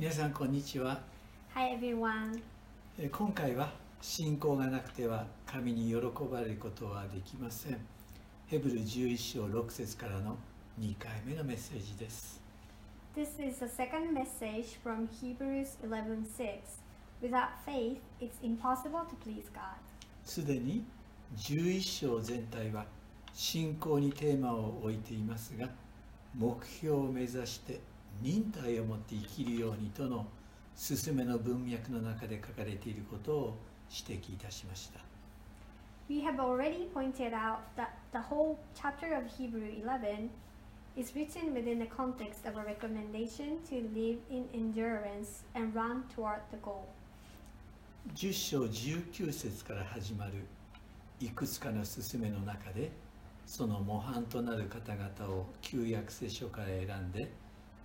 皆さんこんにちは Hi everyone. えー今回は信仰がなくては神に喜ばれることはできませんヘブル11章6節からの2回目のメッセージです This is the second message from Hebrews 11:6. Without faith, it's impossible to please God. すでに11章全体は信仰にテーマを置いていますが目標を目指して忍耐を持って生きるようにとの勧めの文脈の中で書かれていることを指摘いたしました We have already pointed out that the whole chapter of Hebrew 11 is written within the context of a recommendation to live in endurance and run toward the goal. 10章19節から始まるいくつかの勧めの中でその模範となる方々を旧約聖書から選んで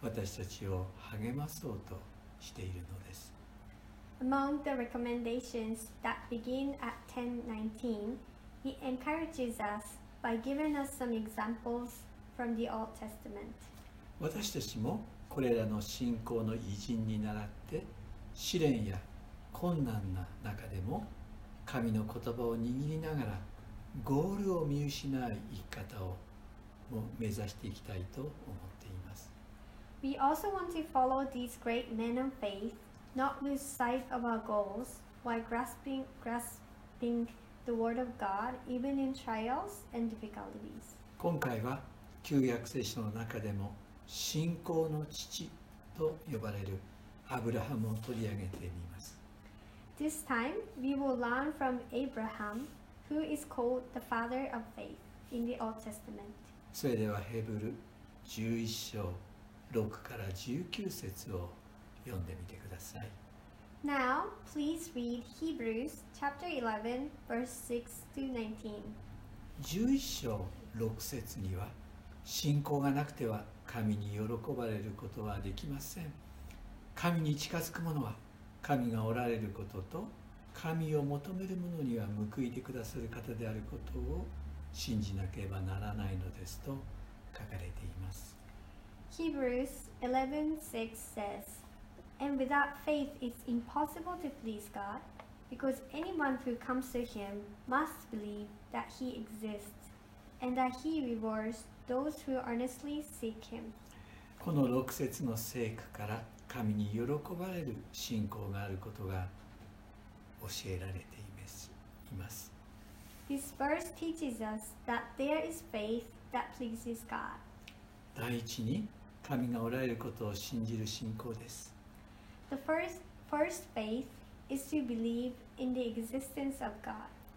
私たちを励まそうとしているのです Among the recommendations that begin at 10:19, he encourages us by giving us some examples from the Old Testament. 私たちもこれらの信仰の偉人に倣って試練や困難な中でも神の言葉を握りながらゴールを見失う生き方をも目指していきたいと思っています We also want to follow these great men of faith, not lose sight of our goals while grasping grasping the word of God even in trials and difficulties. 今回は旧約聖書の中でも信仰の父と呼ばれるアブラハムを取り上げてみます This time we will learn from Abraham, who is called the father of faith in the Old Testament. それではヘブル11章 6から19節を読んでみてください Now, please read Hebrews chapter 11, verse 6 to 19. 11章6節には信仰がなくては神に喜ばれることはできません神に近づく者は神がおられることと神を求める者には報いてくださる方であることを信じなければならないのですと書かれています Hebrews 11:6 says, "And without faith it's impossible to please God, because anyone who comes to him must believe that he exists, and that he rewards those who earnestly seek him." この6節の聖句から神に喜ばれる信仰があることが教えられていますいます This verse teaches us that there is faith that pleases God. 第一に 神がおられることを信じる信仰です The first first faith is to believe in the existence of God.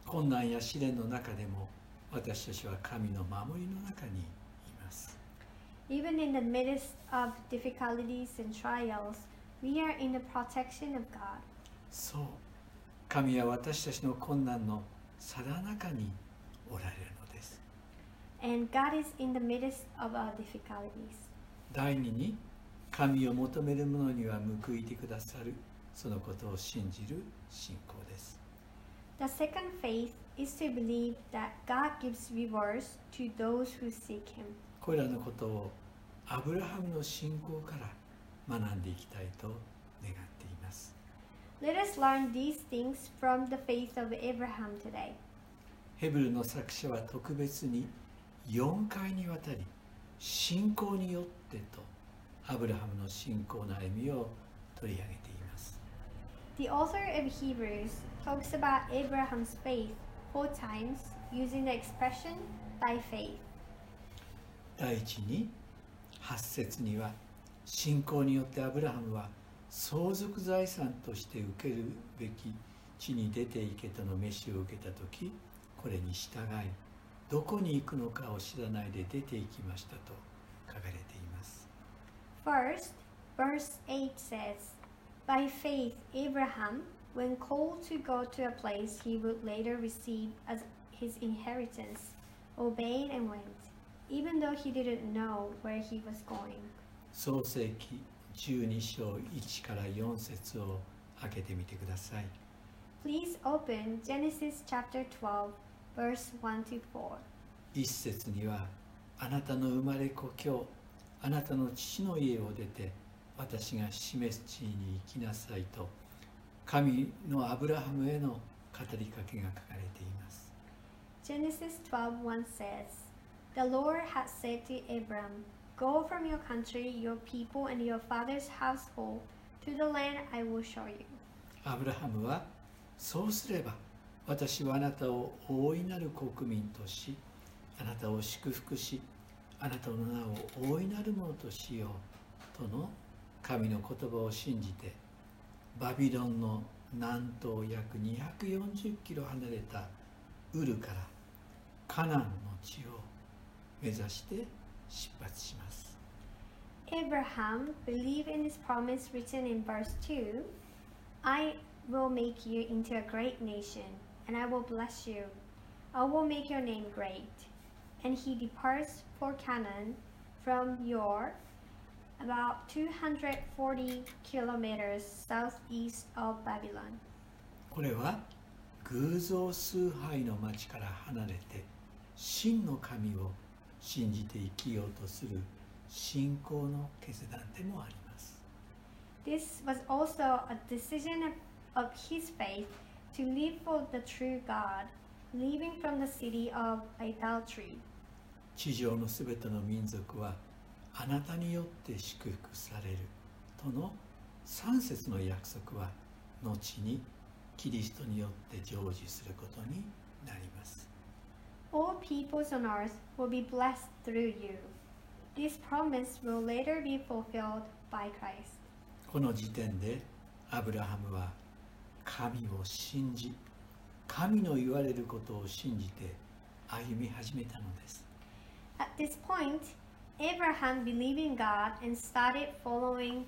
困難や試練の中でも私たちは神の守りの中にいます Even in the midst of difficulties and trials, we are in the protection of God. そう神は私たちの困難のさだ中におられるのです And God is in the midst of our difficulties. 第二に神を求める者には報いてくださるそのことを信じる信仰です The second faith is to believe that God gives rewards to those who seek Him. これらのことをアブラハムの信仰から学んでいきたいと願っています Let us learn these things from the faith of Abraham today. ヘブルの作者は特別に4回にわたり信仰によってとアブラハムの信仰の歩みを取り上げています The author of Hebrews talks about Abraham's faith four times using the expression by faith. 第一に8節には信仰によってアブラハムは相続財産として受けるべき地に出て行けとの召しを受けた時これに従いどこに行くのかを知らないで出て行きましたと書かれています First, verse 8 says, By faith, Abraham, when called to go to a place he would later receive as his inheritance, obeyed and went, even though he didn't know where he was going. 創世記12章1から4節を開けてみてください Please open Genesis chapter 12, verse 1 to 4. 一節にはあなたの生まれ故郷 あなたの父の家を出て私が示す地に行きなさいと神のアブラハムへの語りかけが書かれています Genesis 12:1 says, The Lord had said to Abram, Go from your country, your people, and your father's household to the land I will show you. アブラハムはそうすれば私はあなたを大いなる国民としあなたを祝福しあなたの名を大いなるものとしようとの神の言葉を信じてバビロンの南東約240キロ離れたウルからカナンの地を目指して出発します Abraham believed in his promise written in verse 2 I will make you into a great nation, and I will bless you. I will make your name great. And he departs for Canaan from Yor, about 240 kilometers southeast of Babylon. これは偶像崇拝の町から離れて真の神を信じて生きようとする信仰の決断でもあります This was also a decision of, of his faith to live for the true God, leaving from the city of idolatry. 地上のすべての民族はあなたによって祝福されるとの3節の約束は後にキリストによって成就することになります All peoples on earth will be blessed through you. This promise will later be fulfilled by Christ. この時点でアブラハムは神を信じ神の言われることを信じて歩み始めたのです At this point, Abraham believed in God and started following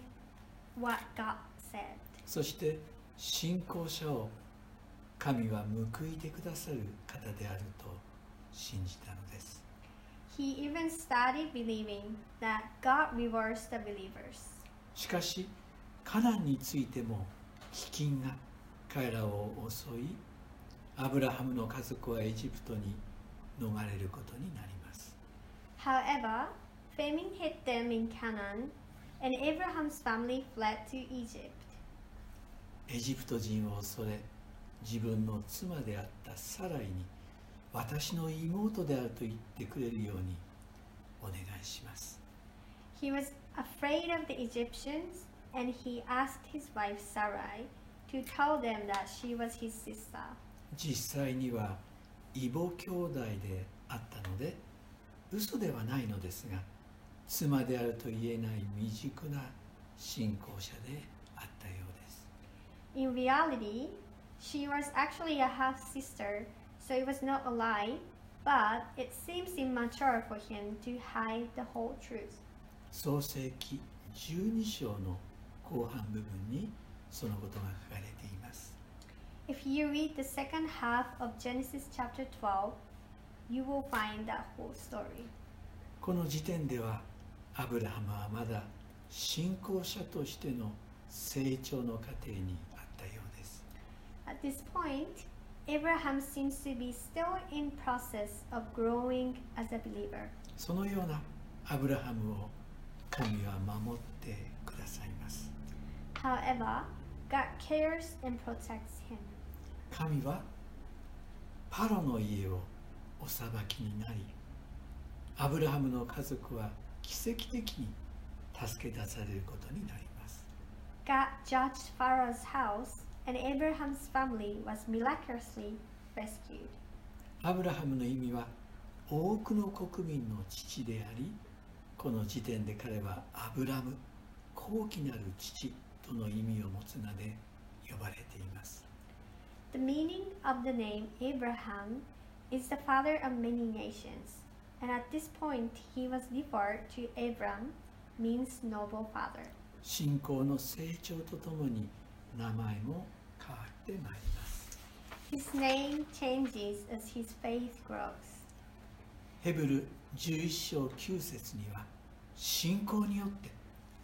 what God said. そして信仰者を神は報いてくださる方であると信じたのです He even started believing that God rewards the believers. しかしカナンについても飢饉が彼らを襲いアブラハムの家族はエジプトに逃れることになります However, famine hit them in Canaan, and Abraham's family fled to Egypt. エジプト人を恐れ自分の妻であったサライに私の妹であると言ってくれるようにお願いします He was afraid of the Egyptians, and he asked his wife Sarai to tell them that she was his sister. 実際には異母兄弟であったので 嘘ではないのですが妻であると言えない未熟な信仰者であったようです In reality, she was actually a half sister, so it was not a lie, but it seems immature for him to hide the whole truth. 創世記12章の後半部分にそのことが書かれています If you read the second half of Genesis chapter 12, you will find that whole story. この時点ではアブラハムはまだ信仰者としての成長の過程にあったようです At this point, Abraham seems to be still in process of growing as a believer. そのようなアブラハムを神は守ってくださいます However, God cares and protects him. 神はパロの家をお裁きになりアブラハムの家族は奇跡的に助け出されることになります God judged Pharaoh's house, and Abraham's family was miraculously rescued. アブラハムの意味は多くの国民の父でありこの時点で彼はアブラム高貴なる父との意味を持つ名で呼ばれています The meaning of the name Abraham is the father of many nations, and at this point he was referred to Abram, means noble father. 信仰の成長とともに名前も変わってまいります His name changes as his faith grows. ヘブル11章9節には信仰によって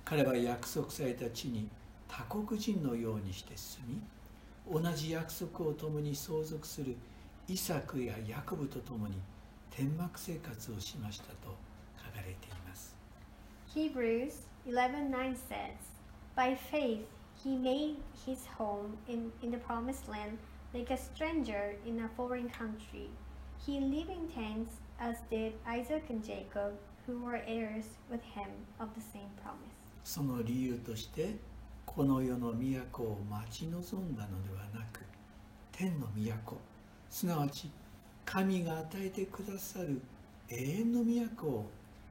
彼は約束された地に他国人のようにして住み同じ約束を共に相続するイサクやヤコブと共に天幕生活をしましたと書かれています Hebrews 11:9 says, By faith, he made his home in, in the promised land like a stranger in a foreign country. He lived in tents, as did Isaac and Jacob, who were heirs with him of the same promise. その理由としてこの世の都を待ち望んだのではなく天の都すなわち神が与えてくださる永遠の都を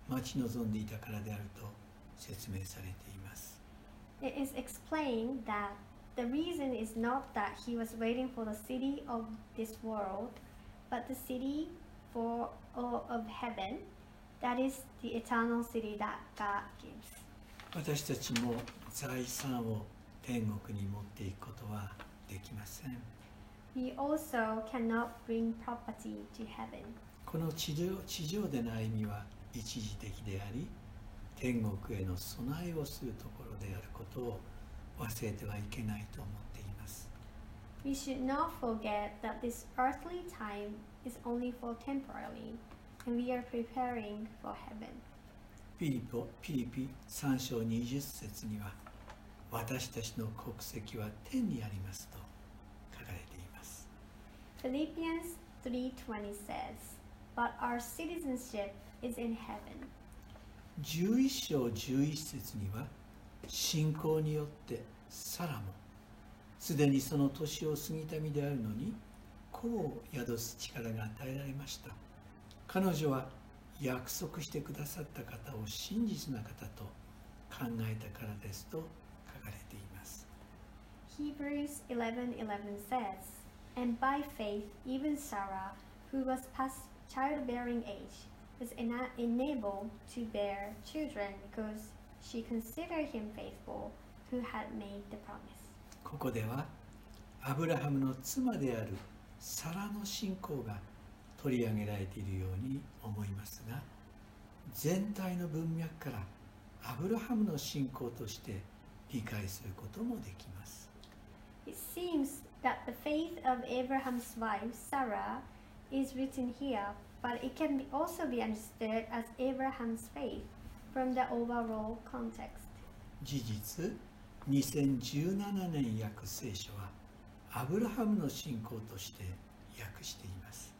待ち望んでいたからであると説明されています It is explained that the reason is not that he was waiting for the city of this world, but the city for or of heaven, that is the eternal city that God gives. 私たちも財産を天国に持っていくことはできません We also cannot bring property to heaven. この地上地上での歩みは一時的であり天国への備えをするところであることを忘れてはいけないと思っています We should not forget that this earthly time is only for temporarily, and we are preparing for heaven. ピリポピリピ3章20節には私たちの国籍は天にありますと Philippians 3:20 says, "But our citizenship is in heaven." 11章11節には信仰によってサラもすでにその年を過ぎた身であるのに子を宿す力が与えられました彼女は約束してくださった方を真実な方と考えたからですと書かれています Hebrews 11:11 says, "And by faith even Sarah, who was past childbearing age, was ena- enabled to bear children because she considered him faithful who had made the promise." ここではアブラハムの妻であるサラの信仰が取り上げられているように思いますが全体の文脈からアブラハムの信仰として理解することもできます It seems that the faith of Abraham's wife Sarah is written here, but it can be also be understood as Abraham's faith from the overall context. 事実2017年訳聖書はアブラハムの信仰として訳しています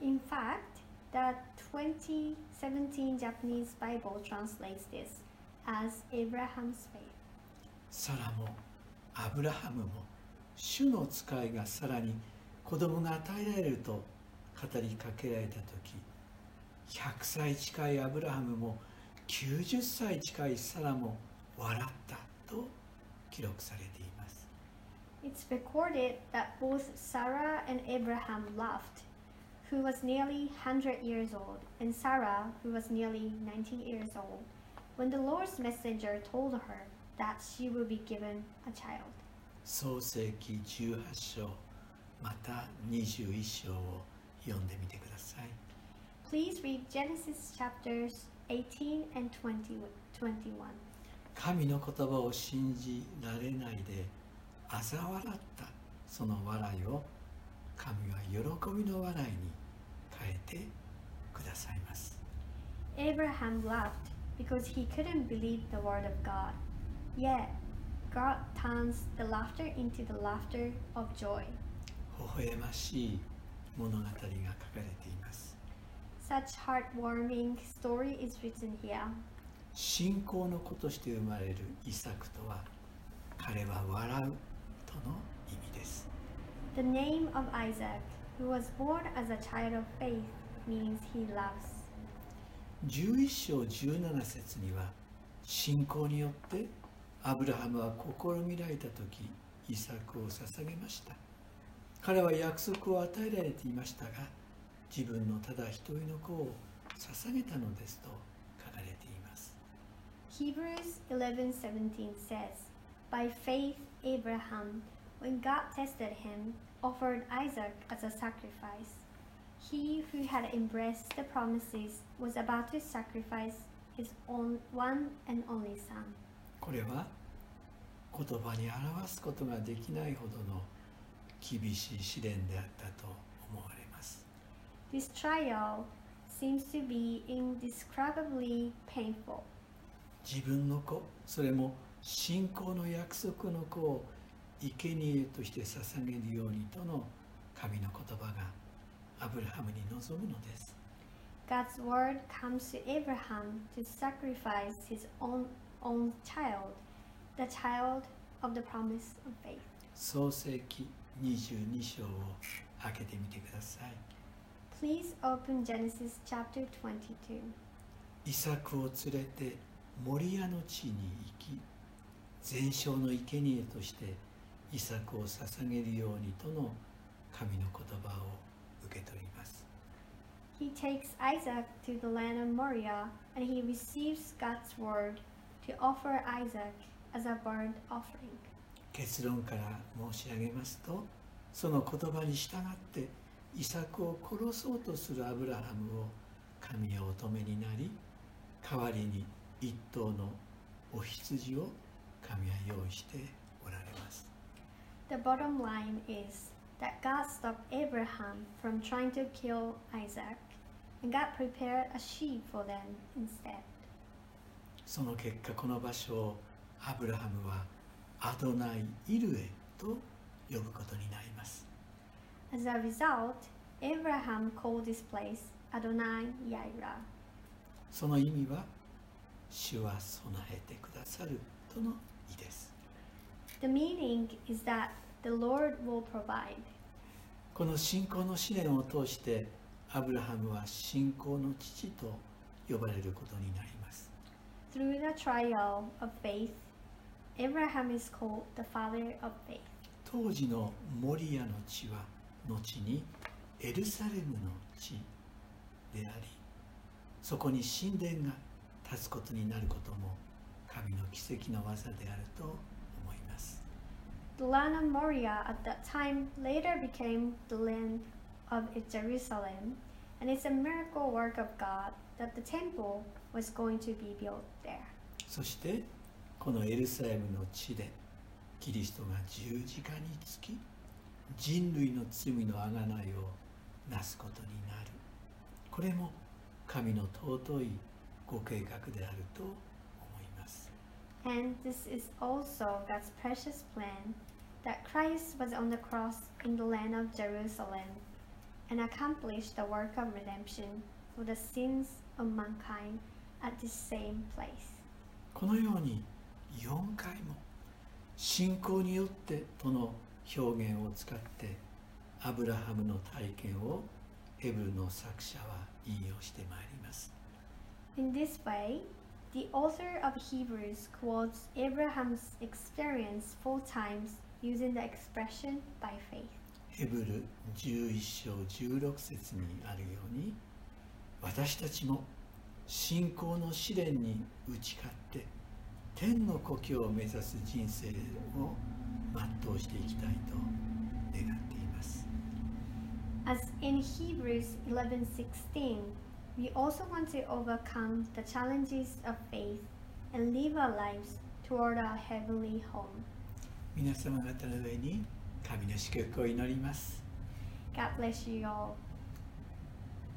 In fact, the 2017 Japanese Bible translates this as Abraham's faith. サラもアブラハムも 主の使いがさらに子供が与えられると語りかけられた時100歳近いアブラハムも90歳近いサラも笑ったと記録されています It's recorded that both Sarah and Abraham laughed, who was nearly 100 years old, and Sarah, who was nearly 90 years old, when the Lord's messenger told her that she would be given a child. 創世記18章また21章を読んでみてください Please read Genesis chapters 18 and 20, 21. 神の言葉を信じられないで嘲笑ったその笑いを神は喜びの笑いに変えてくださいます Abraham laughed because he couldn't believe the word of God. Yet, God turns the laughter into the laughter of joy. 微笑ましい物語が書かれています Such heartwarming story is written here. 信仰の子として生まれるイサクとは彼は笑うとの意味です The name of Isaac, who was born as a child of faith, means he loves. 11章17節には信仰によってアブラハムは試みられた時イサクを捧げました彼は約束を与えられていましたが自分のただ一人の子を捧げたのですと書かれています Hebrews 11:17 says, "By faith Abraham, when God tested him, offered Isaac as a sacrifice. He who had embraced the promises was about to sacrifice his own one and only son." これは言葉に表すことができないほどの厳しい試練であったと思われます This trial seems to be indescribably painful. 自分の子それも信仰の約束の子を生贄として捧げるようにとの神の言葉がアブラハムに望むのです God's word comes to Abraham to sacrifice his own, own child, the child of the promise of faith. 創世記22章を開けてみてください Please open Genesis chapter 22. イサクを連れてモリアの地に行き全焼の生贄としてイサクを捧げるようにとの神の言葉を受け取ります He takes Isaac to the land of Moriah and he receives God's word to offer Isaac as a burnt offering. 結論から申し上げますとその言葉に従ってイサクを殺そうとするアブラハムを神はお止めになり代わりに一頭のお羊を神は用意しておられます The bottom line is that God stopped Abraham from trying to kill Isaac and God prepared a sheep for them instead. その結果この場所をアブラハムはアドナイ・イルエと呼ぶことになります As a result, Abraham called this place Adonai Yaira. その意味は主は備えてくださるとの意です The meaning is that the Lord will provide. この信仰の試練を通してアブラハムは信仰の父と呼ばれることになります Through the trial of faith, Abraham is called the father of faith. 当時のモリアの地は後にエルサレムの地でありそこに神殿が立つことになることも神の奇跡の技であると思います The land of Moriah at that time later became the land of Jerusalem, and it's a miracle work of God that the temple was going to be built there. そしてこのエルサレムの地でキリストが十字架につき人類の罪のあがないをなすことになるこれも神の尊いご計画であると思います And this is also God's precious plan that Christ was on the cross in the land of Jerusalem and accomplished the work of redemption for the sins of mankind at this same place. このように4回も信仰によってとの表現を使ってアブラハムの体験をヘブルの作者は引用してまいります In this way, the author of Hebrews quotes Abraham's experience four times using the expression by faith. ヘブル11章16節にあるように私たちも信仰の試練に打ち勝って天の故郷を目指す人生を全うしていきたいと願っています As in Hebrews 11:16, we also want to overcome the challenges of faith and live our lives toward our heavenly home. 皆様方の上に神の祝福を祈ります God bless you all.